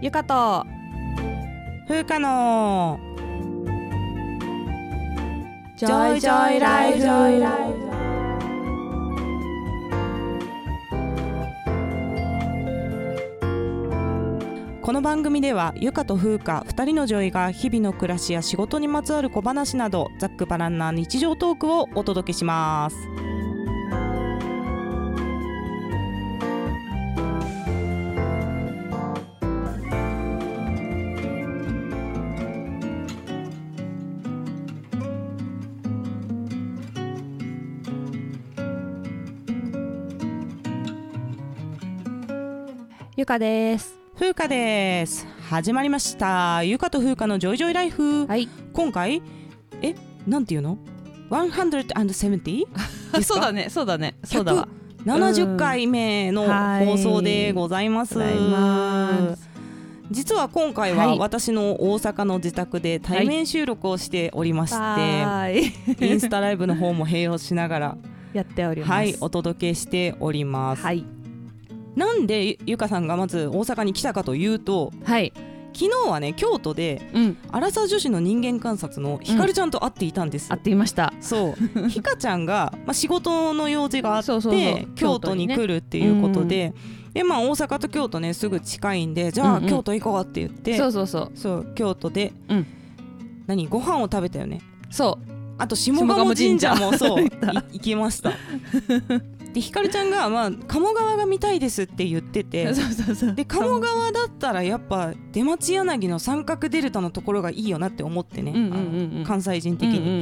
ゆかと。風花の。ジョイジョイライフ。この番組ではゆかと風花2人の女医が日々の暮らしや仕事にまつわる小話などざっくばらんな日常トークをお届けしますゆかです。風花です。始まりました。ゆかと風花のジョイジョイライフ、はい。今回えなんていうの？170? ですか？そうだね。そうだね。そうだわ。70回目のはい。放送でございます。実は今回ははい。私の大阪の自宅で対面収録をしておりまして、はい。インスタライブの方も併用しながら やっております。はいお届けしております。はいなんでゆゆかさんがまず大阪に来たかというとはい。昨日はね京都でうん。アラサー女子の人間観察のひかるちゃんと会っていたんです。会っていました。そう。ひかちゃんが、まあ、仕事の用事があってそうそうそう。京都に来るっていうことで、でまあ、大阪と京都ねすぐ近いんでじゃあ、うんうん。京都行こうって言ってそうそうそう。そう京都で、うん。何ご飯を食べたよね。そう。あと下鴨神社もそう 行きましたでひかるちゃんが、まあ、鴨川が見たいですって言ってて で鴨川だったらやっぱ出町柳の三角デルタのところがいいよなって思ってね、うんうんうん関西人的に。うんうん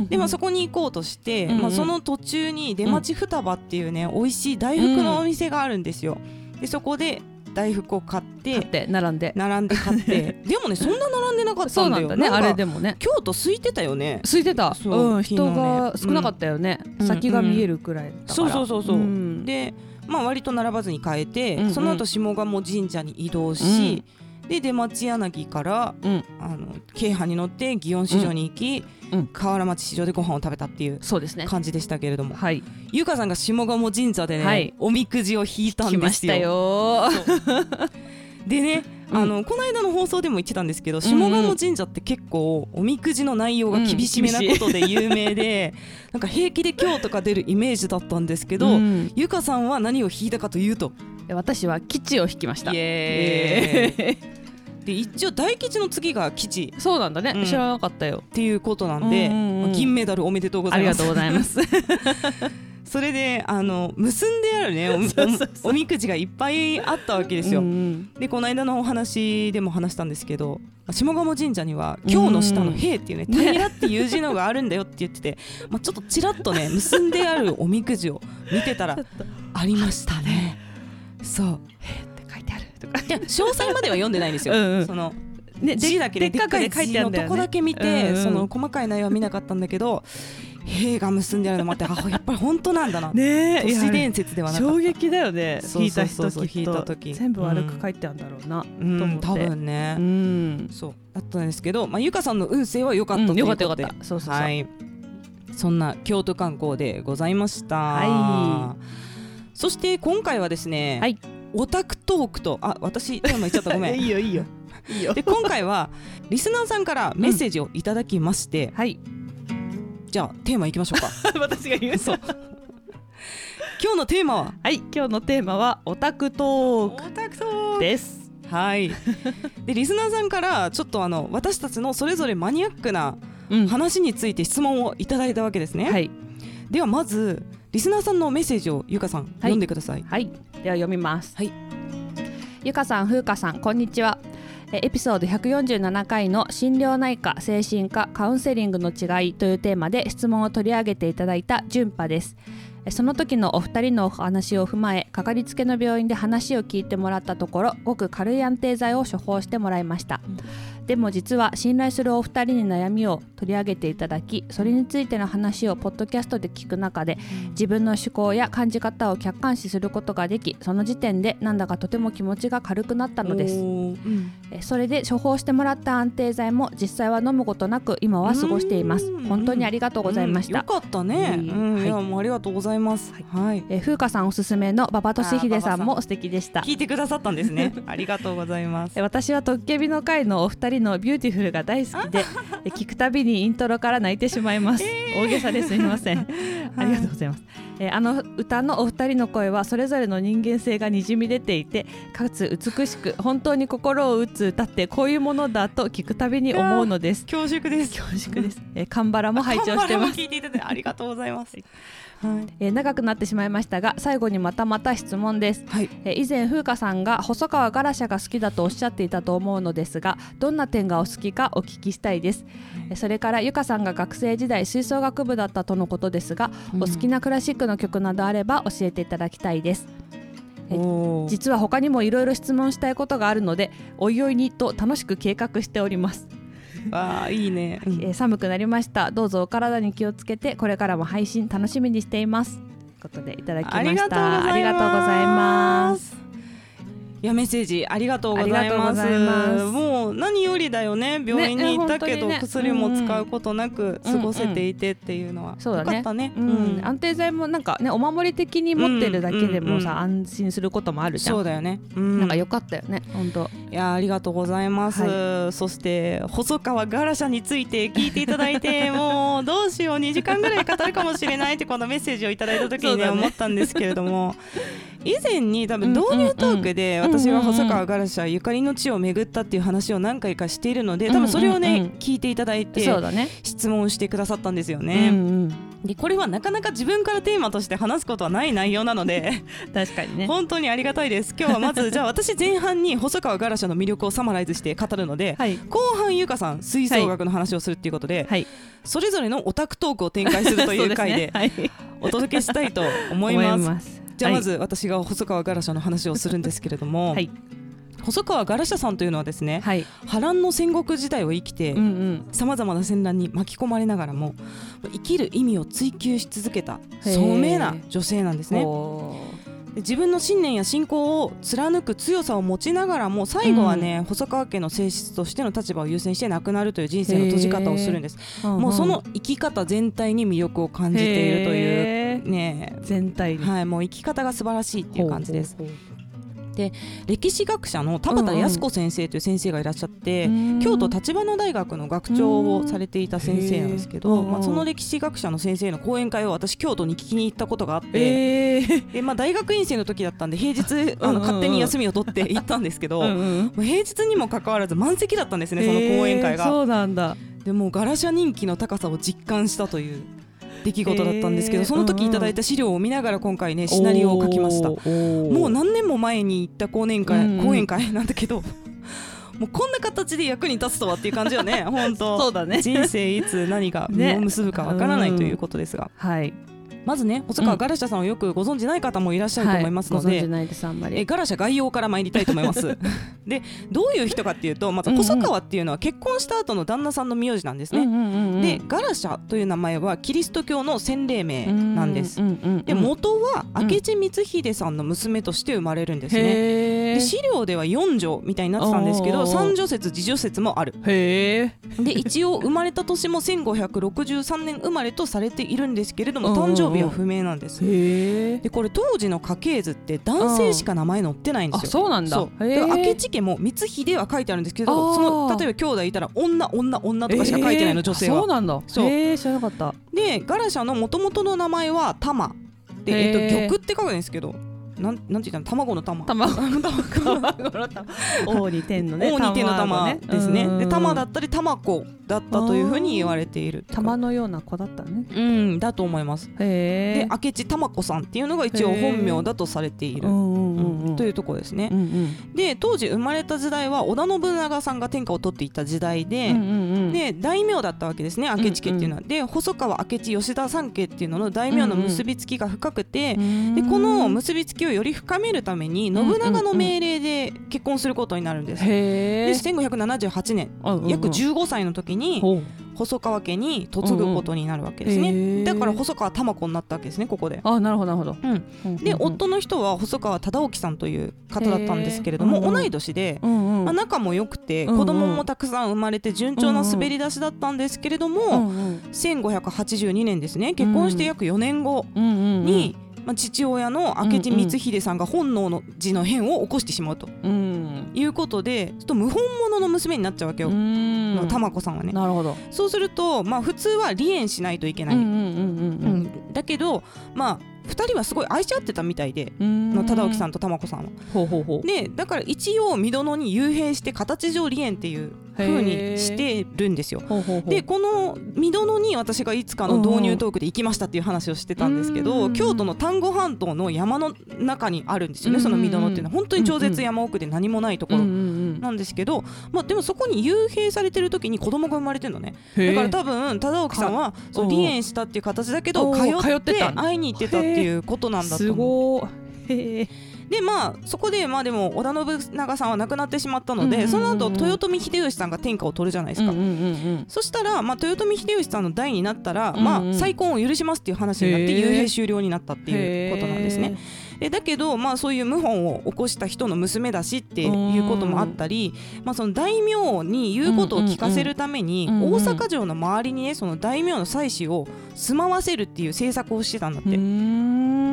うんでまあ、そこに行こうとして、うんうん。まあ、その途中に出町双葉っていうね、美味しい大福のお店があるんですよ。でそこで大福を買って買って並んで。並んで買って。でもねそんな並んでなかったそうんなだよんだねあれでもね。京都空いてたよね。空いてた。そう。うん。人が少なかったよね。うん。先が見えるくらいそうそうそうそう、ん。でまあ割と並ばずに買えて、うんうん。その後下鴨神社に移動し、で出町柳からうん。あの京阪に乗って祇園市場に行き、うん。河原町市場でご飯を食べたっていうそうですね。感じでしたけれども、はい。ゆかさんが下鴨神社でね、はい。おみくじを引いたんですよ。したよでね、う。んあのこの間の放送でも言ってたんですけど、下鴨神社って結構おみくじの内容が厳しめなことで有名で、なんか平気で今日とか出るイメージだったんですけど、うん。ゆかさんは何を引いたかというと、私は基地を引きました。イエーイ。で一応大吉の次が吉。そうなんだね、うん。知らなかったよ。っていうことなんで、うんうんうん。まあ銀メダルおめでとうございます。ありがとう。ございます それであの結んであるね おみくじがいっぱいあったわけですよ。うんでこの間のお話でも話したんですけど下鴨神社には「今日の下の平」っていうね「うんね平」っていう字のがあるんだよって言ってて、まあ、ちょっとちらっとね結んであるおみくじを見てたらありましたね。そう。って書いてあるとか。いや詳細までは読んでないんですよ。うんうん。そのね字だけででっかくで書い字のとこだけ見て、うんうん。その細かい内容は見なかったんだけど「平」が結んであるのもあってあやっぱり本当なんだな、ね都市伝説ではなか衝撃だよね。そう引いたそうそう人きっと引いた時。全部悪く書いてあるんだろうな、うんと思って。多分ね、うん。そうだったんですけど、まあ、ゆかさんの運勢は良かったということで、うんよかったよかった。そうそうそう。はい、そんな京都観光でございました、はそして今回はですね、はい。オタクトークとあ私テーマ言っちゃった。ごめん。いいよいいよ。いいよ。で今回はリスナーさんからメッセージをいただきまして、はいじゃあテーマいきましょうか。私が言うそう 今日のテーマは？はい今日のテーマはオタクトークタクトーです。はい。でリスナーさんからちょっとあの私たちのそれぞれマニアックなうん。話について質問をいただいたわけですね、はい。ではまずリスナーさんのメッセージをゆかさん、読んでください。はい。では読みます。はい。ゆかさんふうかさんこんにちは。えエピソード147回の心療内科精神科カウンセリングの違いというテーマで質問を取り上げていただいた純波です。その時のお二人のお話を踏まえかかりつけの病院で話を聞いてもらったところごく軽い安定剤を処方してもらいました。でも実は信頼するお二人に悩みを取り上げていただきそれについての話をポッドキャストで聞く中で自分の思考や感じ方を客観視することができその時点でなんだかとても気持ちが軽くなったのです。うん。えそれで処方してもらった安定剤も実際は飲むことなく今は過ごしています。うん。本当にありがとうございました、うん。よかったね。うん、はい。もうありがとうございます。はい。え風花さんおすすめの馬場俊秀さんも素敵でした。聞いてくださったんですね。ありがとうございます。え私はトッケビの会のお二人の Beautiful が大好きでえ聞くたびにイントロから泣いてしまいます、大げさですみません。ありがとうございます、えあの歌のお二人の声はそれぞれの人間性がにじみ出ていてかつ美しく本当に心を打つ歌ってこういうものだと聞くたびに思うのです。恐縮です。恐縮です、えカンバラも拝聴してカンバラもます聞いていただいてありがとうございます。はい。えー長くなってしまいましたが最後にまたまた質問です、はい。えー以前風花さんが細川ガラシャが好きだとおっしゃっていたと思うのですがどんな点がお好きかお聞きしたいです、えーそれからゆかさんが学生時代吹奏楽部だったとのことですが、お好きなクラシックの曲などあれば教えていただきたいです。実は他にもいろいろ質問したいことがあるのでおいおいにと楽しく計画しております、ああいいね。うん。えー寒くなりました。どうぞお体に気をつけてこれからも配信楽しみにしています。ということでいただきました。ます。ありがとうございますいやメッセージありがとうございます。もう何よりだよね。病院に行ったけど、ねね薬も使うことなくうん。過ごせていてっていうのは、そうだね。よかったね。うん。安定剤もなんかねお守り的に持ってるだけでもさ、うんうん安心することもあるじゃん。そうだよね。うん。なんか良かったよね本当。いやありがとうございます、はそして細川ガラシャについて聞いていただいて もうどうしよう2時間ぐらい語るかもしれないってこのメッセージをいただいた時にね。思ったんですけれども以前に多分導入トークで私が細川ガラシャゆかりの地を巡ったっていう話を何回かしているので多分それをね、聞いていただいて質問してくださったんですようね、でこれはなかなか自分からテーマとして話すことはない内容なので 確かにね。本当にありがたいです。今日はまず じゃあ私前半に細川ガラシャの魅力をサマライズして語るので、はい。後半ゆかさん吹奏楽の話をするっていうことで、はい。それぞれのオタクトークを展開するという 回ではい。お届けしたいと思います。すじゃあまず私が細川ガラシャの話をするんですけれども、はい。細川ガラシャさんというのはですねはい。波乱の戦国時代を生きてさまざまな戦乱に巻き込まれながらも生きる意味を追求し続けた聡明な女性なんですね。自分の信念や信仰を貫く強さを持ちながらも最後はね、細川家の性質としての立場を優先して亡くなるという人生の閉じ方をするんです、ーもうその生き方全体に魅力を感じているというね。全体に。はいもう生き方が素晴らしいっていう感じです。ほうほう歴史学者の田畑靖子先生という先生がいらっしゃって、ほう京都立花大学の学長をされていた先生なんですけど、うんまあ、その歴史学者の先生の講演会を私京都に聞きに行ったことがあって、えー。でまあ、大学院生の時だったんで平日あうんうんうん。の勝手に休みを取って行ったんですけど、うん平日にもかかわらず満席だったんですねその講演会が。えーそうなんだ。でもうガラシャ人気の高さを実感したという出来事だったんですけど、えー。その時いただいた資料を見ながら今回ねシナリオを書きました。ももう何年も前に行った講演会、講演会なんだけど もうこんな形で役に立つとはっていう感じよね本当。そうだね。人生いつ何が実ねを結ぶかわからないということですが、はいまずね細川ガラシャさんをよくご存じない方もいらっしゃると思いますので、はいご存じないでえガラシャ概要から参りたいと思います。でどういう人かっていうとまずうんうん。細川っていうのは結婚した後の旦那さんの名字なんですね、うんうんうんうんでガラシャという名前はキリスト教の洗礼名なんです、うんうんうんうんで元は明智光秀さんの娘として生まれるんですね、へで資料では4女みたいになってたんですけどおー。おー三女説次女説もある。で一応生まれた年も1563年生まれとされているんですけれどもうんうんうん誕生日は不明なんです。へえでこれ当時の家系図って男性しか名前載ってないんであすよ。そうなんだ。明智家も光秀は書いてあるんですけあどー。その例えば兄弟いたら女女女とかしか書いてないの、えー女性はあそうなんだ。そう。知らなかった。でガラシャの元々の名前は玉。で、えっと、玉って書くんですけどなんなんて言ったの卵の玉。卵。卵の卵 王に天のね王に天の玉ね。ですね。うん。で玉だったり玉子だったというふうに言われている。玉のような子だったね。うんだと思います。で明智玉子さんっていうのが一応本名だとされているというところですね。うんうんで当時生まれた時代は織田信長さんが天下を取っていた時代で、うんうんうんで大名だったわけですね明智家っていうのは。で細川明智吉田三家っていうのの大名の結びつきが深くて、でこの結びつきをより深めるために信長の命令で結婚することになるんです。へでえ1578年約15歳の時に細川家に嫁ぐことになるわけですね、うんうん。だから細川玉子になったわけですねここで。あなるほどなるほど。うん、うんで、夫の人は細川忠興さんという方だったんですけれども、へー。うんうん同い年で、うんうん。まあ、仲も良くて、うんうん。子供もたくさん生まれて順調な滑り出しだったんですけれども、うんうん。1582年ですね結婚して約4年後うんうんうん。に、まあ、父親の明智光秀さんが本能の寺の変を起こしてしまうとうん。いうことでちょっと謀反者の娘になっちゃうわけよ、うん。玉子さんはね。なるほど。そうすると、まあ、普通は離縁しないといけない、だけど、まあ、2人はすごい愛し合ってたみたいで、忠興さんと玉子さんは。ほうほうほう。でだから一応身殿に幽閉して形上離縁っていう風にしてるんですよ。でこの身殿に私がいつかの導入トークで行きましたっていう話をしてたんですけど、うん京都の丹後半島の山の中にあるんですよね、うんその身殿っていうのは。本当に超絶山奥で何もないところなんですけど、まあ、でもそこに幽閉されてる時に子供が生まれてるのね。だから多分忠興さんはそううん離縁したっていう形だけどお通っって会いに行ってたっていうことなんだとす思う。でまあそこでまあでも織田信長さんは亡くなってしまったので、うんうんうんうん。その後豊臣秀吉さんが天下を取るじゃないですか。うんうんうんそしたら、まあ、豊臣秀吉さんの代になったら、うんうんまあ、再婚を許しますっていう話になって幽閉終了になったっていうことなんですね。でだけど、まあ、そういう謀反を起こした人の娘だしっていうこともあったり、まあ、その大名に言うことを聞かせるために、大阪城の周りにねその大名の妻子を住まわせるっていう政策をしてたんだって。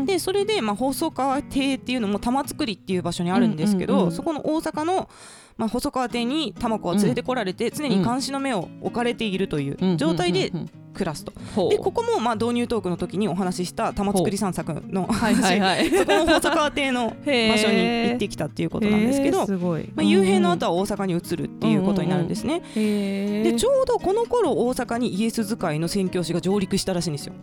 でそれで、まあ、細川邸っていうのも玉造っていう場所にあるんですけど、そこの大阪の、まあ、細川邸に玉子は連れてこられて、常に監視の目を置かれているという状態でうんうんう。ん暮らすと。でここもまあ導入トークの時にお話しした玉造散策のはいはいはい。そこの細川邸の 場所に行ってきたっていうことなんですけど、へーすごい。まあ、幽閉の後は大阪に移るっていうことになるんですね。へー。でちょうどこの頃大阪にイエス使いの宣教師が上陸したらしいんですよ。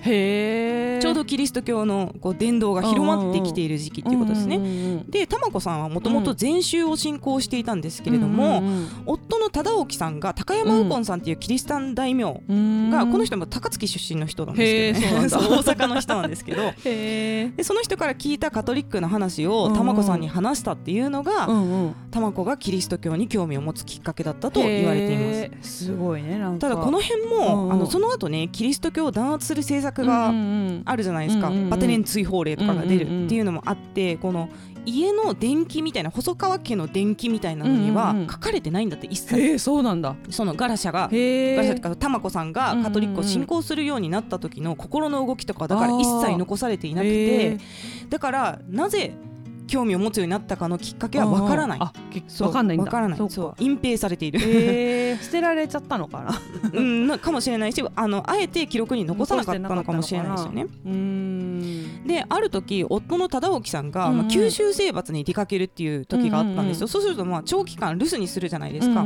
ちょうどキリスト教のこう伝道が広まってきている時期っていうことですね。うんうんうんで玉子さんはもともと禅宗を信仰していたんですけれども、うんうん夫の忠興さんが高山右近さんっていうキリシタン大名うん。が、この人も高槻出身の人なんですけどね。大阪の人なんですけど。へでその人から聞いたカトリックの話をうん玉子さんに話したっていうのが、ーうんうん。玉子がキリスト教に興味を持つきっかけだったと言われています。すごいねなんか。ただこの辺も、うんあのその後ねキリスト教を弾圧する政策がうんうんあるじゃないですか、うんうんうんバテレン追放令とかが出うんうんうんるっていうのもあってこの家の電気みたいな細川家の電気みたいなのにはうんうんうん。書かれてないんだって一切、へえそうなんだ。そのガラシャが。ガラシャっていうか玉子さんがカトリックを信仰するようになった時の心の動きとかだから一切残されていなくて。だからなぜ興味を持つようになったかのきっかけはわからない。あけそうわかんないんだ。わからない。そう隠蔽されている、へえ 捨てられちゃったのかな？うん、なかもしれないしあのあえて記録に残さなかったのかもしれないですよね。である時夫の忠興さんが、まあ、九州征伐に出かけるっていう時があったんですよ、うんそうするとまあ長期間留守にするじゃないですか、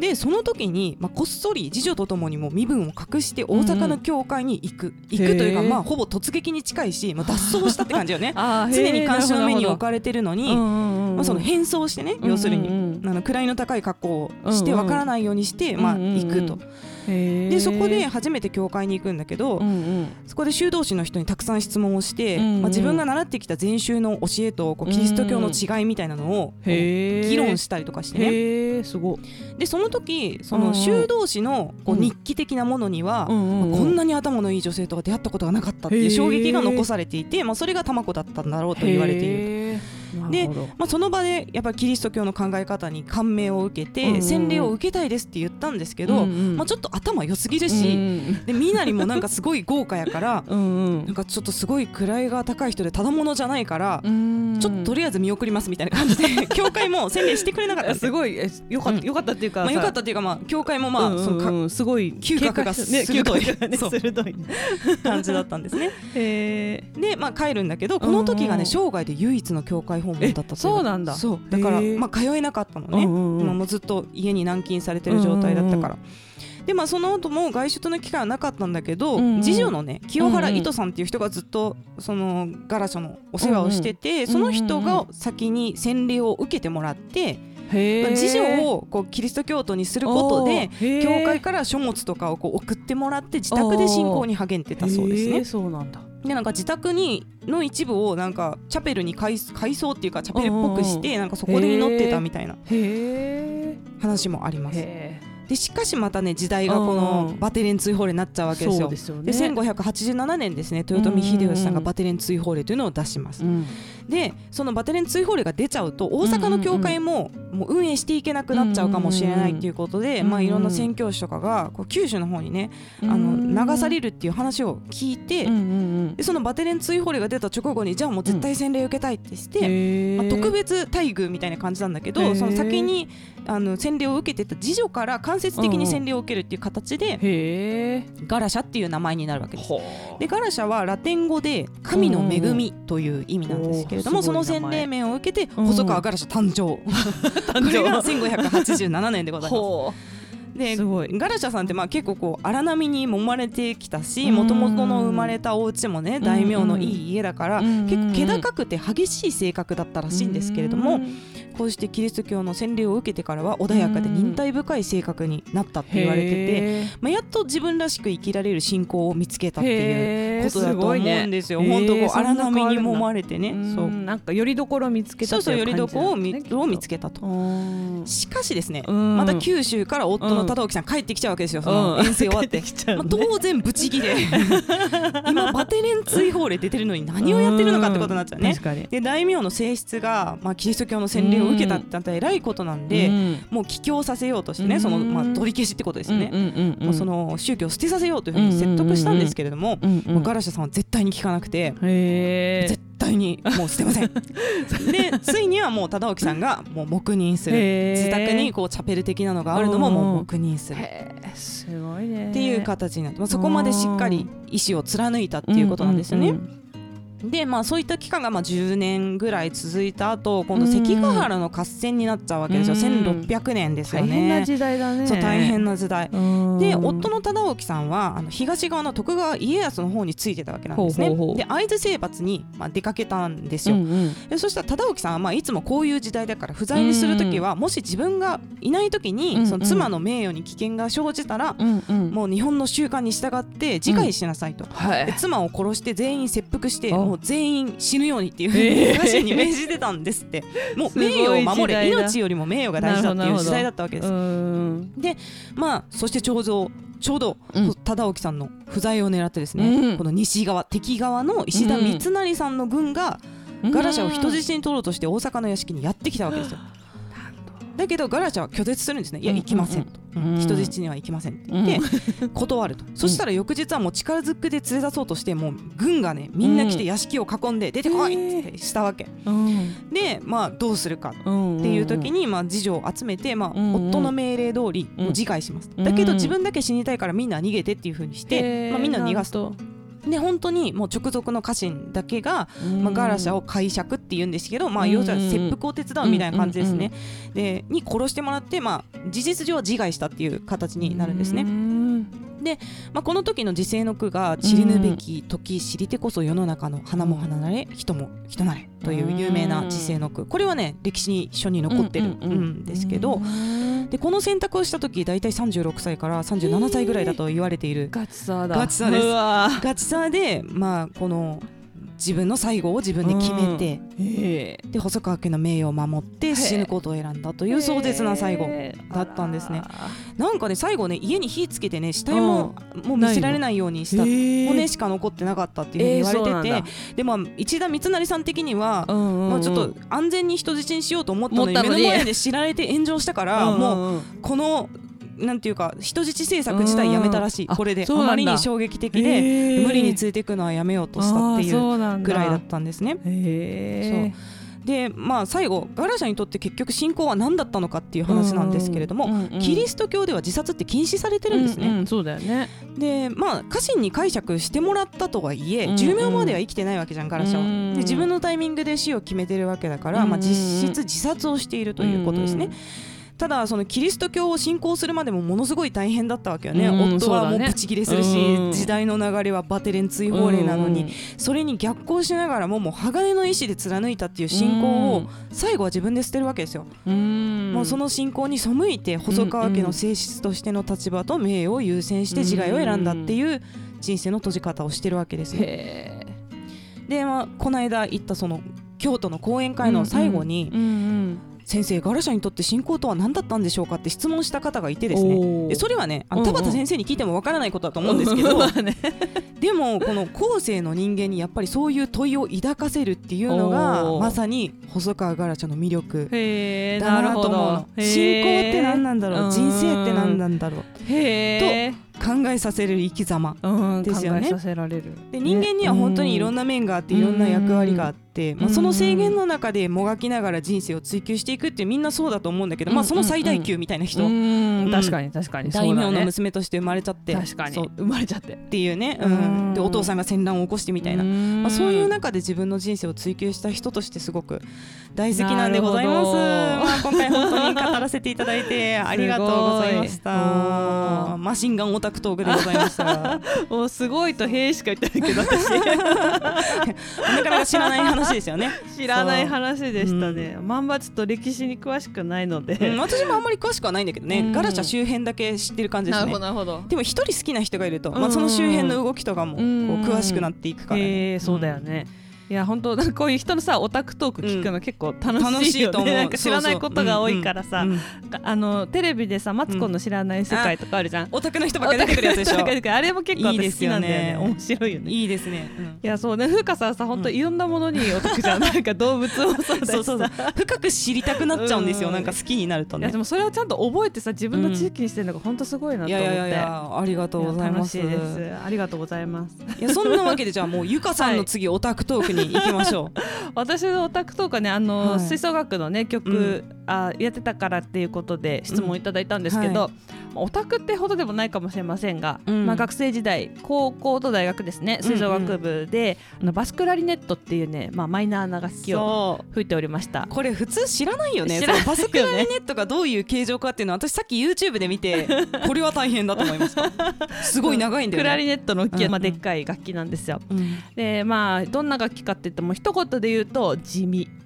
でその時に、まあ、こっそり次女とともにも身分を隠して大阪の教会に行く、行くというか、まあ、ほぼ突撃に近いし、まあ、脱走したって感じよね。常に監視の目に置なかれてるのに、まあ、その変装してね、要するに、あの位の高い格好をしてわからないようにして、まあ、行くと。でそこで初めて教会に行くんだけど、うんうん。そこで修道士の人にたくさん質問をして、うんうん。まあ、自分が習ってきた禅宗の教えとこうキリスト教の違いみたいなのを議論したりとかしてね。すごい。でその時その修道士のこううん。日記的なものには、うんうんうん。まあこんなに頭のいい女性とは出会ったことがなかったっていう衝撃が残されていて、まあ、それが玉子だったんだろうと言われている。でまあ、その場でやっぱりキリスト教の考え方に感銘を受けて、洗礼を受けたいですって言ったんですけど、まあ、ちょっと頭良すぎるし、で身なりもなんかすごい豪華やからなんかちょっとすごい位が高い人でただものじゃないから、うんちょっととりあえず見送りますみたいな感じで 教会も洗礼してくれなかったす。ごいえよかよかったっていうかまあ、よかっさたっていうか、まあ、教会もまあ、そのすごい嗅覚が鋭い。ね鋭いね。感じだったんですね。へで、まあ、帰るんだけどこの時がね、生涯で唯一の教会訪問だったそうなんだ。そう。だから、まあ、通えなかったのね、うんうんもうずっと家に軟禁されてる状態だったから。でまあその後も外出の機会はなかったんだけど、うんうん次女のね清原糸さんっていう人がずっとそのガラシャのお世話をしてて、その人が先に洗礼を受けてもらって、次女をこうキリスト教徒にすることで教会から書物とかをこう送ってもらって自宅で信仰に励んでたそうですね。そうなんだでなんか自宅にの一部をなんかチャペルに改改装っていうかチャペルっぽくしてなんかそこで祈ってたみたいなへ話もあります。えでしかしまたね時代がこのバテレン追放令になっちゃうわけですよ。ですよね。で1587年ですね豊臣秀吉さんがバテレン追放令というのを出します。うんでそのバテレン追放令が出ちゃうと大阪の教会ももう運営していけなくなっちゃうかもしれないっていうことで、まあ、いろんな宣教師とかがこう九州の方にねあの流されるっていう話を聞いて、でそのバテレン追放令が出た直後にじゃあもう絶対洗礼受けたいってして、まあ、特別待遇みたいな感じなんだけどその先にあの洗礼を受けてた次女から間接的に洗礼を受けるっていう形でガラシャっていう名前になるわけです。ほでガラシャはラテン語で神の恵みという意味なんですけれども、その洗礼面を受けてうん細川ガラシャ誕生、誕これが1587年でございます。ほですごい。ガラシャさんってまあ結構こう荒波に揉まれてきたしうん。もともとの生まれたお家もね大名のいい家だからうん。結構気高くて激しい性格だったらしいんですけれどもこうしてキリスト教の洗礼を受けてからは穏やかで忍耐深い性格になったって言われてて、てまあ、やっと自分らしく生きられる信仰を見つけたっていうことだと思うんですよ。すね。本当こう荒波に揉まれてね、そう。なんかよりどころを見つけたそうそうよりどころを見つけたと。うん。しかしですね、うん。また九州から夫の忠興さん帰ってきちゃうわけですよ、その遠征終わって。まあ、当然ブチギレ。今バテレン追放令出てるのに何をやってるのかってことになっちゃうね。で大名の性質が、まあ、キリスト教の洗礼を受けたってなったら偉いことなんで、うん。もう帰教させようとしてね、うん。そのまあ、取り消しってことですよね、その宗教を捨てさせようというふうに説得したんですけれども、ガラシャさんは絶対に聞かなくて、へ絶対にもう捨てません。でついにはもう忠興さんがもう黙認する。自宅にこうチャペル的なのがあるのももう黙認する。えすごいね。っていう形になって、まあ、そこまでしっかり意思を貫いたっていうことなんですよね。うんうんでまあそういった期間がまあ10年ぐらい続いた後今度関ヶ原の合戦になっちゃうわけですよ、うん。1600年ですよね。大変な時代だね。そう大変な時代。うん。で夫の忠興さんはあの東側の徳川家康の方についてたわけなんですね。で会津征伐に、まあ、出かけたんですよ。うんうん。でそしたら忠興さんは、まあ、いつもこういう時代だから不在にする時は、もし自分がいない時に、うんうん。その妻の名誉に危険が生じたら、うんうん。もう日本の習慣に従って自害しなさいと。はい。で妻を殺して全員切腹してあもう全員死ぬようにっていうふうに家臣に命じてたんですって。もう名誉を守れ命よりも名誉が大事だっていう時代だったわけです。うん。まあそしてちょうどちょうどうん。忠興さんの不在を狙ってですね、うん。この西側敵側の石田三成さんの軍がガラシャを人質に取ろうとして大阪の屋敷にやってきたわけですよ。だけどガラシャは拒絶するんですね。いやうん行きませんと、うん。人質には行きませんって。言って断ると。そしたら翌日はもう力ずくで連れ出そうとしてもう軍がねみんな来て屋敷を囲んで出てこいってしたわけ。うん。でまあどうするかうんっていう時に、まあ、次女を集めて、まあ夫の命令通りうん。もう自害します、うん。だけど自分だけ死にたいからみんな逃げてっていう風にして、まあ、みんな逃がすとで本当にもう直属の家臣だけが、うん。まあ、ガラシャを解釈って言うんですけど、まあ、うん。要するに切腹を手伝うみたいな感じですね、でに殺してもらって、まあ、事実上は自害したっていう形になるんですね、うんまあ、この時の時世の句が「知りぬべき時知りてこそ世の中の花も花なれ人も人なれ」という有名な時世の句。これはね歴史書に残ってるんですけど、うんでこの選択をした時大体36歳から37歳ぐらいだと言われている。ガチさだ。ガチさです。ガチさで、まあ、この自分の最後を自分で決めて、へで細川家の名誉を守って死ぬことを選んだという壮絶な最後だったんですね。なんかね最後ね家に火つけてね死体ももう見せられないようにした骨骨しか残ってなかったっていうふうに言われてて、でまあ一田三成さん的には、まあ、ちょっと安全に人質にしようと思ったのに目の前で知られて炎上したから、もううこのなんていうか人質政策自体やめたらしい、うん。これで。あまりに衝撃的で無理に連れていくのはやめようとしたっていうぐらいだったんですね。へでまあ最後ガラシャにとって結局信仰は何だったのかっていう話なんですけれども、キリスト教では自殺って禁止されてるんですね。うんうんそうだよね。でまあ家臣に解釈してもらったとはいえ、うんうん。寿命までは生きてないわけじゃんガラシャは。うんで自分のタイミングで死を決めてるわけだから、うんうん。まあ、実質自殺をしているということですね。ただそのキリスト教を信仰するまでもものすごい大変だったわけよね、うん夫はもそうブチギレするし、うん。時代の流れはバテレン追放令なのに、うん。それに逆行しながらももう鋼の意志で貫いたっていう信仰を最後は自分で捨てるわけですよ、うん。もうその信仰に背いて細川家の性質としての立場と名誉を優先して自害を選んだっていう人生の閉じ方をしてるわけですね。へーで、まあ、この間行ったその京都の講演会の最後に、うんうん先生ガラシャにとって信仰とは何だったんでしょうかって質問した方がいてですおねー。でそれはねあの田畑先生に聞いてもわからないことだと思うんですけど でもこの後世の人間にやっぱりそういう問いを抱かせるっていうのがまさに細川ガラシャの魅力。だなと思うの。信仰って何なんだろう？人生って何なんだろう？へえ考えさせる生き様うんですよね。考えさせられる。で人間には本当にいろんなな面があっていろんな役割があって、まあ、その制限のの中でもがきながら人生を追求していくってみんなそうだと思うんだけど、うん。まあ、その最大級みたいな人、確かに確かに。大名の娘として生まれちゃって。確かに。生まれちゃって。ていうね、ううん。ん、でお父さんが戦乱を起こしてみたいな、ままあ、そういう中で自分の人生を追求した人としてすごく大好きなんでございます。まあ、今回本当に語らせていただいて ありがとうございました。おマシンガンオタクトークでございました。おすごいと「へえ」しか言ってないけど私。なかなか知らない話ですよね。知らない話でしたね。まんまちょっと歴史に詳しくないので。うん、私もあんまり詳しくはないんだけどね、うん。ガラシャ周辺だけ知ってる感じですね。なるほどでも一人好きな人がいると、うん。まあ、その周辺の動きとかもこううん。詳しくなっていくから、ね。そうだよね、いや本当こういう人のさオタクトーク聞くの結構楽楽しいと思う。なんか知らないことが多いからさ、あのテレビでさマツコの知らない世界とかあるじゃん、オタクの人ばっかり出てくるやつでしょ。あれも結構いいで私好きすよね。なんだよね。面白いよね。いいいですね、やそうね。風花さんさ本当うん。いろんなものにオタクじゃん。なんか動物もそうだしさ。そうそうそう。深く知りたくなっちゃうんですよ、うん。なんか好きになるとね。いやでもそれをちゃんと覚えてさ自分の知識にしてるのが本当すごいなと思って、いやいやいやありがとうございます。や楽しいです。ありがとうございます。いやそんなわけでじゃあもうゆかさんの次、オタクトークに行きましょう。私のオタクとかねあの、はい。吹奏楽のね曲、うん。あやってたからっていうことで質問いただいたんですけど、まあオタクってほどでもないかもしれませんが、うん。まあ、学生時代高校と大学ですね吹奏楽部で、あのバスクラリネットっていうね、まあ、マイナーな楽器を吹いておりました。これ普通知らないよね。ね。バスクラリネットがどういう形状かっていうのは私さっき YouTube で見て これは大変だと思いましたすごい長いんだよね。クラリネットの大きい、うん。まあ、でっかい楽器なんですよ。うん。でまあどんな楽器かって言っても一言で言うと地味。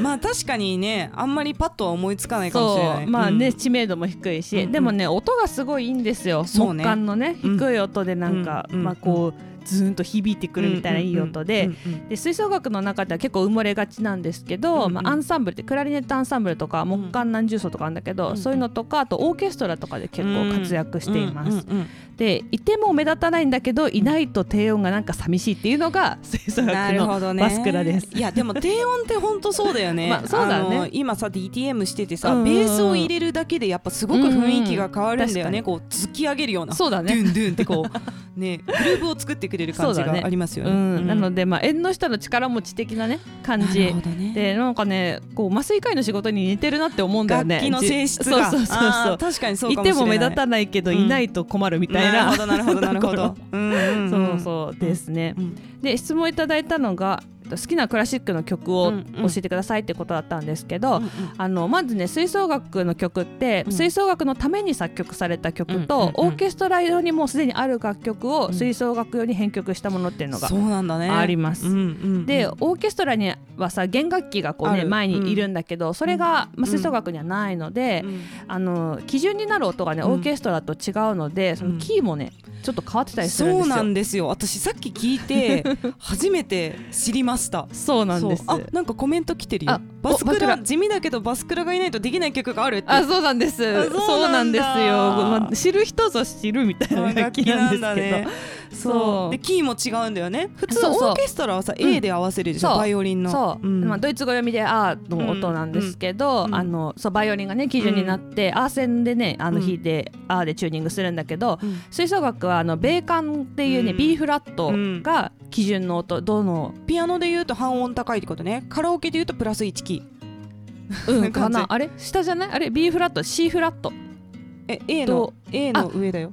まあ確かにねあんまりパッとは思いつかないかもしれない。まあね、うん。知名度も低いし、うんうん。でもね音がすごいいいんですよ。そうね。木管のねうん低い音でなんか、うんうんまあこうズーンと響いてくるみたいないい音で、うんうんで吹奏楽の中では結構埋もれがちなんですけど、うんうんまあ、アンサンブルってクラリネットアンサンブルとか木管何重奏とかあるんだけど、うんそういうのとかあとオーケストラとかで結構活躍しています。うんうんうんでいても目立たないんだけどいないと低音がなんか寂しいっていうのが 吹奏な楽のバスクラです。いやでも低音って本当そうだよね。まあそうだね今さ DTM しててさ、うんうんうんベースを入れるだけでやっぱすごく雰囲気が変わるんだよね。うんこう突き上げるような。そうだねドゥンドゥンってこう ねグルーブを作ってくれる感じがありますよね。うん、なのでで、まあ、縁の下の力持ち的なね感じ。ね。でなんかねこう麻酔科医の仕事に似てるなって思うんだよね。楽器の性質そうそうそうあそう。ー確かにそういかもしれない。ても目立たないけど、うんいないと困るみたいな。なるほどなるほどなるほど。そうそうですね、うん。で質問いただいたのが好きなクラシックの曲を教えてくださいってことだったんですけど、うんうん。あのまずね吹奏楽の曲って、うん。吹奏楽のために作曲された曲と、オーケストラ用にもうすでにある楽曲をうん。吹奏楽用に編曲したものっていうのが。あります。でオーケストラにはさ弦楽器がこう、ね、前にいるんだけど、それが、うん。まあ、吹奏楽にはないので、うん。あの基準になる音がねうん。オーケストラと違うので、そのキーもねちょっと変わってたりするんですよ。そうなんですよ。私さっき聞いて 初めて知りましたそうなんです。そう。あなんかコメント来てるよ。あバスクラ地味だけどバスクラがいないとできない曲があるって。あそうなんです。あそうなんだ。ですよ、まあ、知る人ぞ知るみたいな楽器なんですけど、そう。そう。でキーも違うんだよね。普通そうそう。オーケストラはさうん。A で合わせるでしょ、そう。バイオリンの。そう、ん。まあ、ドイツ語読みで「あ」の音なんですけど、うんあのそうバイオリンがね基準になって、アー線でねあのうん。弾いて「あ」でチューニングするんだけど、うん。吹奏楽はあの米管っていうね、うん。B フラットが基準の音どの、ピアノで言うと半音高いってことね。カラオケで言うとプラス1キー。うん、かな。あれ？下じゃない？あれ？B フラット？C フラット？え A のと A の上だよ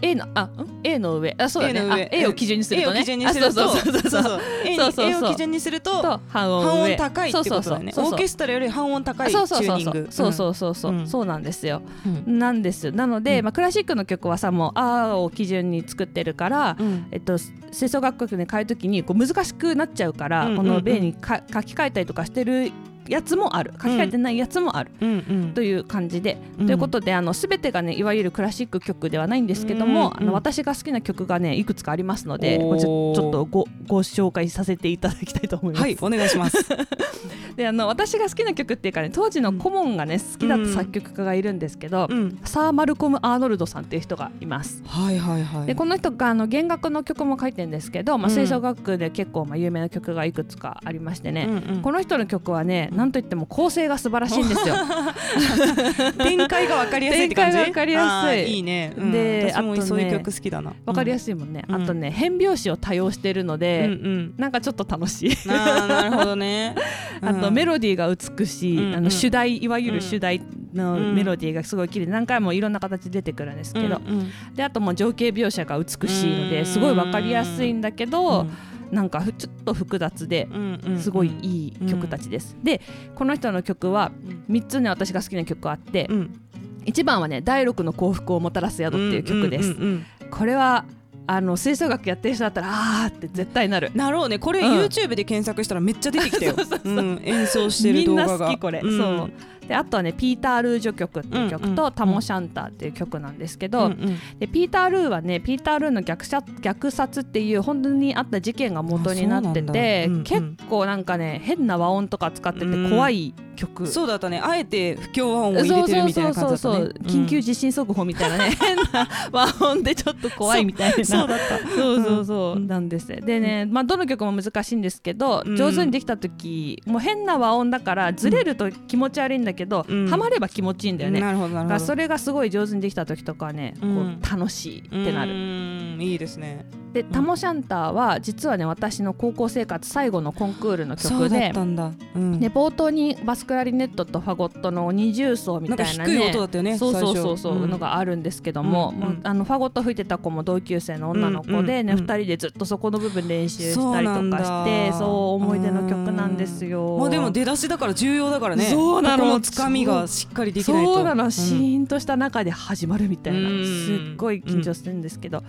A のあん？A の上。あそうだね。A の上。あ A を基準にする A とね。を基準にすると。あそうそうそうそう。そう A に A を基準にするとと半音高いってことだよね。そうそうそう。そうオーケストラより半音高いチュそうそうそうそう。ーニング。そうそうそうそう、う。ん。そうなんですよ、うん。なんです。なので、うん。まあ、クラシックの曲はさもう「あ」を基準に作ってるから、うん。えっと、吹奏楽曲に変えるときにこう難しくなっちゃうから、この「米」にか書き換えたりとかしてるやつもある。書き換えてないやつもある、うんうん。という感じで、うん。ということであの全てがねいわゆるクラシック曲ではないんですけども、うんあの私が好きな曲がねいくつかありますのでおー。ちょちょっとごご紹介させていただきたいと思います。はいお願いします。であの私が好きな曲っていうかね当時の顧問がね好きだった作曲家がいるんですけど、うん。サー・マルコム・アーノルドさんっていう人がいます。はいはいはい。でこの人があの弦楽の曲も書いてるんですけど、まあ、うん。吹奏楽で結構まあ有名な曲がいくつかありましてね、うんうん。この人の曲はねなんといっても構成が素晴らしいんですよ。展開が分かりやすいって感じ？展開が分かりやすい。いいね、うん。で私もそういう曲好きだな。わかりやすすいもんね、うん。あとね変拍子を多用してるのいで、うんうん。なんかちょっと楽しい。なるほどね。あとメロロディーが美しい、うんうん。あの主題いわゆうんる主題のうんメロディーがすごい綺麗。で何回もいろんな形で出てくるんですけど、であともう情景描写が美しいのうん。ですごい分かりやすいんだけど、なんかふちょっと複雑ですごいいい曲たちです。でこの人の曲は3つね私が好きな曲あって、うん。1番はね「第六の幸福をもたらす宿」っていう曲です。うんうんうんこれはあの吹奏楽やってる人だったらあーって絶対なる。なろうね。これうん。YouTube で検索したらめっちゃ出てきたよ。演奏してる動画が。みんな好きこれ。そうであとはね「ピーター・ルージョ曲」っていう曲と「うんうんタモシャンター」っていう曲なんですけど、うんうん。でピーター・ルーはねピーター・ルーの虐殺虐殺っていう本当にあった事件が元になってて、うなんだ。うんうん。結構なんかね変な和音とか使ってて怖い曲。そうだったね。あえて不協和音を入れてるみたいな感じだったね。そうそうそうそう。緊急地震速報みたいなね、変な和音でちょっと怖いみたいな。そうだった。そうそうそう、うん。なんです。ねでね、まあ、どの曲も難しいんですけど、うん。上手にできた時もう変な和音だからずれると気持ち悪いんだけど、うん。ハマれば気持ちいいんだよね、なるほどなるほど。それがすごい上手にできた時とかはね、こう楽しいってなる。るいいですねで「タモシャンター」は実はね私の高校生活最後のコンクールの曲でたんだ。うん。で冒頭にバスクラリネットとファゴットの二重奏みたいなねなんか低い音だったよねそうそうそうそう、うんのがあるんですけども,、あのファゴット吹いてた子も同級生の女の子でね、うん二人でずっとそこの部分練習したりとかしてそう思い出の曲なんですよ。まあでも出だしだから重要だからね。そうなの。つかみがしっかりできないと。そうなの、ん。シーンとした中で始まるみたいな、うんすっごい緊張するんですけど、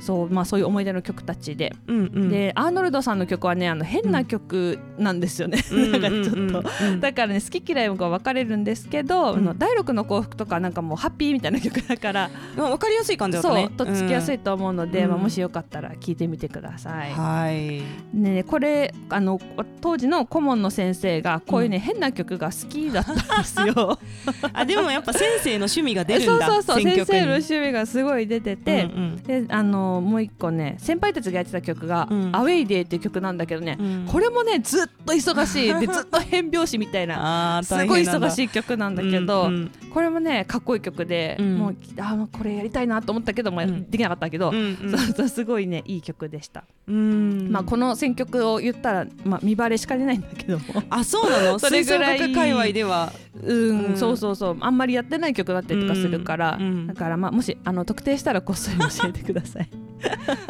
そうまあそういう思い出の曲たちで、うんうん。でアーノルドさんの曲はねあの変な曲なんですよね、うんなんかちょっと、うんうんうんだからね好き嫌いが分かれるんですけど、うん。第六の幸福とかなんかもうハッピーみたいな曲だから、まあわかりやすい感じだったね。そうとっつきやすいと思うので、うん。まあ、もしよかったら聞いてみてください。はい。ね、これあの当時の顧問の先生がこういうね、変な曲が好きだったんですよ。あでもやっぱ先生の趣味が出るんだそうそうそう先生の趣味がすごい出てて、うんうん。であのもう一個ね先輩たちがやってた曲が「うん。アウェイデー」っていう曲なんだけどね、うん。これもねずっと忙しいで ずっと変拍子みたいなすごい忙いしい曲なんだけど、うんうん。これもねかっこいい曲で、うん。もうあこれやりたいなと思ったけど、まあうん。できなかったけど、うんうん。そうそうすごいねいい曲でした、うん。まあ、この選曲を言ったら、まあ、見バレしかねないんだけども。あそうなの？それぐらい。界隈では。うん、うん。そうそうそう。あんまりやってない曲だったりとかするから、だからまあもしあの特定したらこっそり教えてください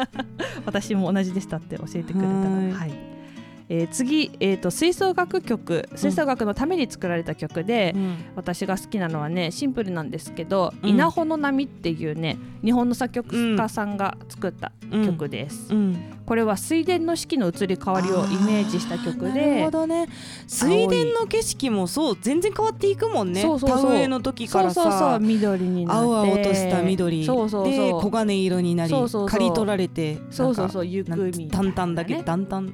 私も同じでしたって教えてくれたらはい。はい。えー次、えー、と吹奏楽曲。吹奏楽のために作られた曲で、私が好きなのはねシンプルなんですけど「うん。稲穂の波」っていうね日本の作曲家さんが作った曲です、うんこれは水田の四季の移り変わりをイメージした曲なるでほどね。水田の景色もそう全然変わっていくもんね。そうそうそう。田植えの時からそうそうそう。さ緑になって。青々とした緑そうそうそう。で黄金色になりそうそう刈り取られてそうそううそうゆくみ淡々だけ淡々。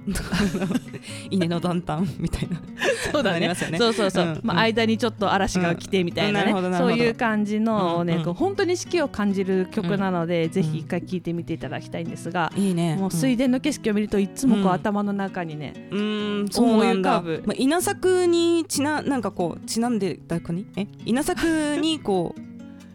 稲の淡々みたいな。そうだね。ね。そうそうそう、うん。まあ、間にちょっと嵐が来てみたいなね、うん。そういう感じのをね、うん本当に四季を感じる曲なので、ぜひうん。一回聴いてみていただきたいんですが、いいね。もう水田の景色を見るといつもこう、うん。頭の中にねうーんそうなんだ、思い浮かぶまあ、稲作にちななんかこうちなんでた国？え？稲作に こ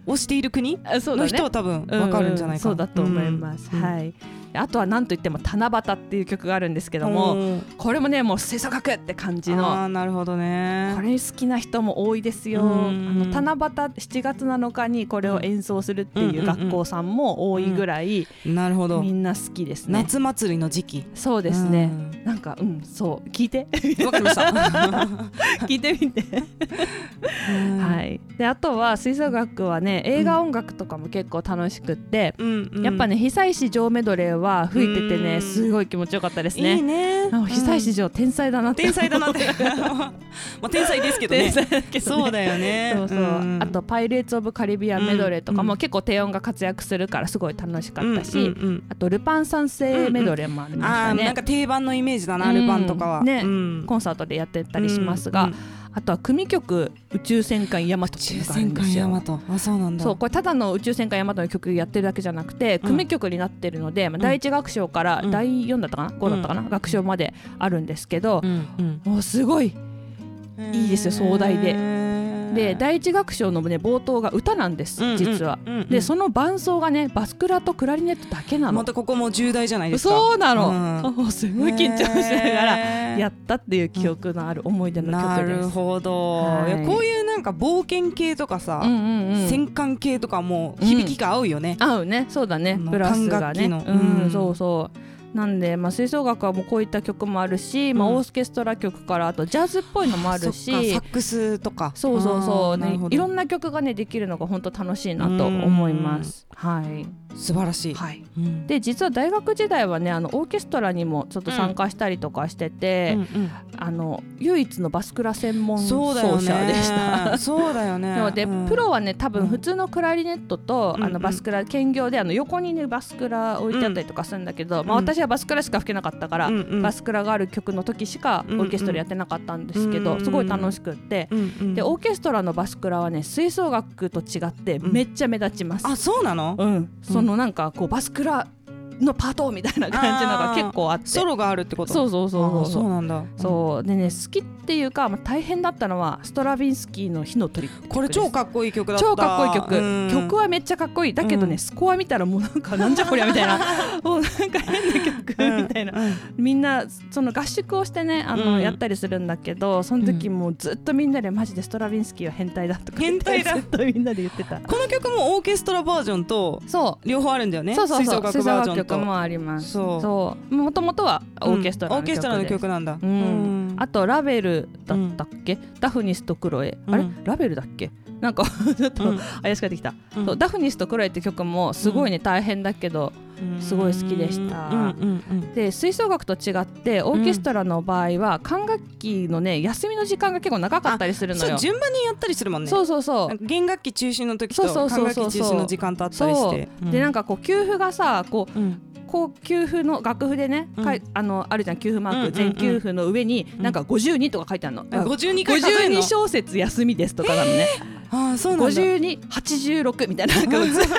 うをしている国？の人は多分わかるんじゃないかな、そうだと思います、うん。はいあとは何といっても「七夕」っていう曲があるんですけどもうん。これもねもう吹奏楽って感じあのーなるほどね。これ好きな人も多いですよ。あうん。の七夕7月7日にこれを演奏するっていう学校さんも多いぐらいなるほど。みんな好きですね。夏祭りの時期。そうですね。なんかうんそう聞いて。うんわかりました。聞いてみて。はい。であとは吹奏楽はね映画音楽とかも結構楽しくって、やっぱね久石譲メドレーは吹いててうん。ねすごい気持ちよかったですいいね。久石譲天才だな天才だなって。まあ天才ですけどね。そうだよね。そうそう、ん。あと「パイレーツ・オブ・カリビアン」メドレーとかうん。も結構低音が活躍するからすごい楽しかったし、あと「ルパン三世メドレー」もありましたね、なんか定番のイメージだな、ルパンとかは。うん。ね。うん。コンサートでやってたりしますが、あとは組曲「宇宙戦艦ヤマト」っていうのがあるんですよ。あ、そうなんだ。そうこれただの宇宙戦艦ヤマトの曲やってるだけじゃなくて組曲になってるので、まあ、第一楽章からうん。第4だったかな、5だったかな、楽章まであるんですけどう、ん。うん。もうすごい。いいですよ壮大でで第一楽章の、ね、冒頭が歌なんです、実は。でその伴奏がねバスクラとクラリネットだけなの。ま。たここも重大じゃないですか。そうなの、うん。すごい緊張しながらやったっていう記憶のある思い出のな曲です。るほど、はい。こういうなんか冒険系とかさ、うんうんうん、戦艦系とかも響きが合うよね。合うね。そうだね。あのプラスがね。管楽器の。うん、うん。そうそうなんで、まあ、吹奏楽はもうこういった曲もあるし、まあ、うんオーケストラ曲からあとジャズっぽいのもあるしサックスとか。そうそうそう、ね、いろんなな曲がねできるのが本当楽しいなと思います。はい、素晴らしい。はい、うん。で実は大学時代はねあのオーケストラにもちょっと参加したりとかしてて、うんうん。あの唯一のバスクラ専門奏者でした。ね。そうだよね。そうで、うん。プロはね多分普通のクラリネットと、うんあのバスクラ兼業であの横にねバスクラ置いてあったりとかするんだけど、まあ、うん私はバスクラしか吹けなかったから、うんうん。バスクラがある曲の時しかオーケストラやってなかったんですけど、うんすごい楽しくって、うんうん。でオーケストラのバスクラはね吹奏楽と違ってうん。めっちゃ目立ちます。あ、そうなの？うん、そのなんかこうバスクラのパートみたいな感じのが結構あって。ソロがあるってこと？そうそうそうあそう。そうなんだ。そう。でね好きっていうか、まあ、大変だったのはストラビンスキーの火の鳥これ超かっこいい曲だった。超かっこいい曲、うん。曲はめっちゃかっこいい。だけどね、うん。スコア見たらもうなんかなんじゃこりゃみたいな。もうなんか変な曲。みたいな、うんみんなその合宿をしてねあの、うん。やったりするんだけどその時もうずっとみんなでマジでストラビンスキーは変態だとか変態だ。ずっとみんなで言ってた。この曲もオーケストラバージョンとそう。両方あるんだよね。そうそうそう。吹奏楽バージョンと。曲もあります。そう。もともとはオーケストラの曲うん。オーケストラの曲なんだ。うん。うん。あとラベルだったっけ、ダフニスとクロエ、あれ？うんラベルだっけ？なんか ちょっと、うん。怪しくなってきた、うん。そう。ダフニスとクロエって曲もすごいね、大変だけどすごい好きでした。うんうんうん。で吹奏楽と違ってオーケストラの場合は管楽器のね休みの時間が結構長かったりするのよ。順番にやったりするもんね。そうそうそう。弦楽器中心の時とそうそう管楽器中心の時間とあったりして。でなんかこう給付がさこううん。こう給付の楽譜でね、うん。かいあのあるじゃん給付マーク、うんうんうん。全給付の上にうん。なんか52とか書いてあるの、あ52回数えんの？52小節休みですとかなのね、ああそうなんだ。5286みたいななんかずっとず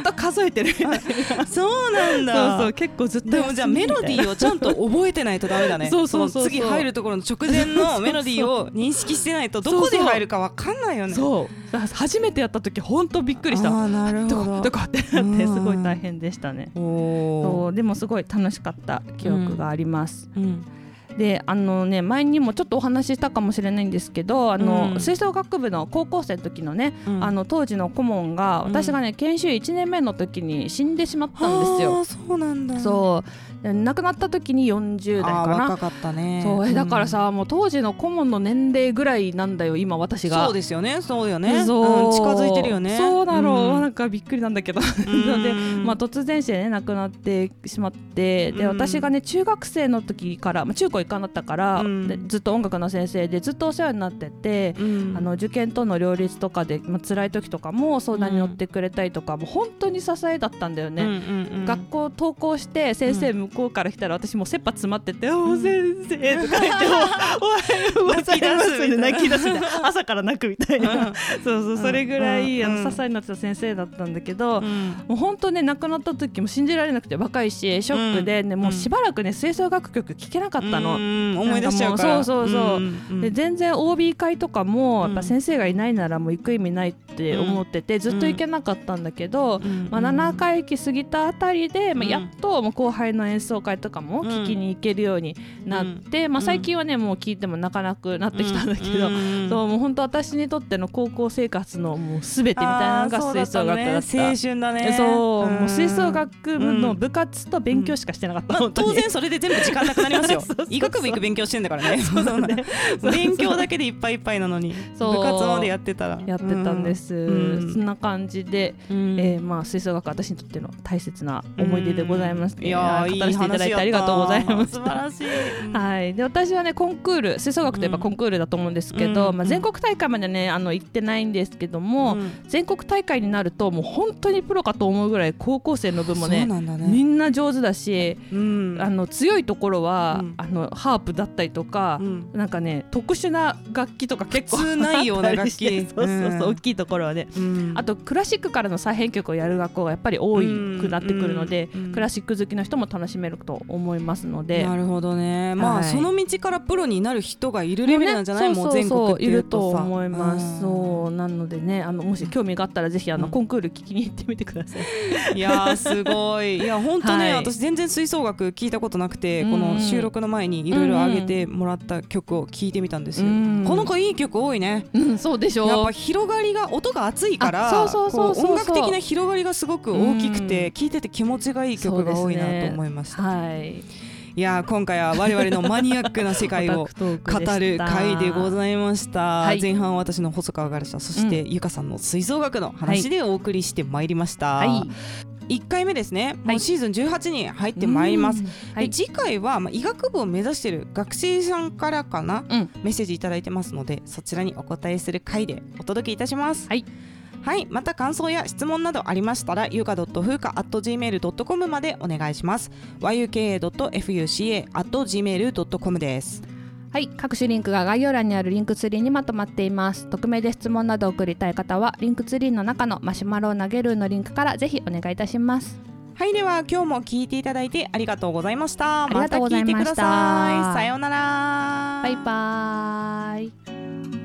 っと数えてるみたいなそうなんだ。そうそう結構ずっとでもじゃあメロディーをちゃんと覚えてないとダメだね。そうそうそうそうの次入るところの直前のメロディーを認識してないとどこで入るかわかんないよね。そう初めてやった時本当びっくりしたああなるほどこど。どこってなってすごい大変でしたねおでもすごい楽しかった記憶があります、ー。うんであのね前にもちょっとお話ししたかもしれないんですけどあの、うん吹奏楽部の高校生の時のね、うんあの当時の顧問がうん私がね研修1年目の時に死んでしまったんですよ。そうなんだ。そうで亡くなった時に40代あかな。ー若かったね。そうえだからうんさ、もう当時の顧問の年齢ぐらいなんだよ今私が。そうですよね。そうよね。そう。うん近づいてるよね。そうだろう、ん。なんかびっくりなんだけど。で、まあ、突然死でね亡くなってしまって。でうん。私がね中学生の時から、まあ、中高一貫だったから、ずっと音楽の先生でずっとお世話になってて、うん。あの受験との両立とかで、まあ辛い時とかも相談に乗ってくれたりとか、もう本当に支えだったんだよね。学校登校して先生向こうから来たら私もう切羽詰まってて「おー先生」とか言っても「おはようございます」って泣き出すみたいな。朝から泣くみたいな。そうそうそれぐらいあうんの支えになってた先生だったんだけどうん。もう本当ね亡くなった時も信じられなくて若いしショックで、ねもうしばらくね吹奏楽曲聴けなかったの。の。思い出しちゃうから。そうそうそう、で全然 OB 会とかもやっぱ先生がいないならもう行く意味ないって思ってて、ずっと行けなかったんだけど、まあ、7回忌過ぎたあたりで、まあ、やっともう後輩の演奏会とかも聞きに行けるようになって、まあ、最近はねもう聞いてもなかなかなってきたんだけど、そうもう本当私にとっての高校生活のもうすべてみたいなのが吹奏楽だった、ね、青春だね。そう、もう吹奏楽部の部活と勉強しかしてなかった、まあ、当然それで全部時間なくなりますよ。医学部行く勉強してんだから ね。勉強だけでいっぱいいっぱいなのに部活までやってたら。やってたんです、うん、そんな感じで、うん、えー、まあ吹奏楽私にとっての大切な思い出でございます、うん、いや語らせていただいて。ありがとうございます素晴らしい、はい、で私はねコンクール吹奏楽といえばコンクールだと思うんですけど、まあ、全国大会までねあの行ってないんですけども、全国大会になるともう本当にプロかと思うぐらい高校生の分もね、ね、みんな上手だし、あの強いところは、あのハープだったりとか、なんかね特殊な楽器とか結構ないような楽器。そうそうそう、大きいところはね、あとクラシックからの再編曲をやる学校がやっぱり多くなってくるので、クラシック好きの人も楽しめると思いますので。なるほどね。まあ、その道からプロになる人がいるレベルなんじゃない、もう全国っていると思います、そうなのでねあのもし興味があったらぜひあの、コンクール聞きに行ってみてください。いやすごい。いや本当ね、私全然吹奏楽聞いたことなくて、この収録の前にいろいろ上げてもらった曲を聞いてみたんですよ、この子いい曲多いね、うん、そうでしょやっぱ広がりが音が熱いから音楽的な広がりがすごく大きくて聞いてて気持ちがいい曲が多いなと思いました、はい。いや今回は我々のマニアックな世界を語る回でございました、はい、前半は私の細川がらしたそして、ゆかさんの吹奏楽の話でお送りしてまいりました、はい、1回目ですね、もうシーズン18に入ってまいります、はい、次回は、まあ、医学部を目指している学生さんからかな、うん、メッセージ頂いてますのでそちらにお答えする回でお届けいたします。はいはいまた感想や質問などありましたらゆか .fuka.gmail.com までお願いします。yuka.fuca.gmail.com です。はい各種リンクが概要欄にあるリンクツリーにまとまっています。匿名で質問などを送りたい方はリンクツリーの中のマシュマロを投げるのリンクからぜひお願いいたします。はいでは今日も聞いていただいてありがとうございました。ありがとうございました。さようなら。バイバイ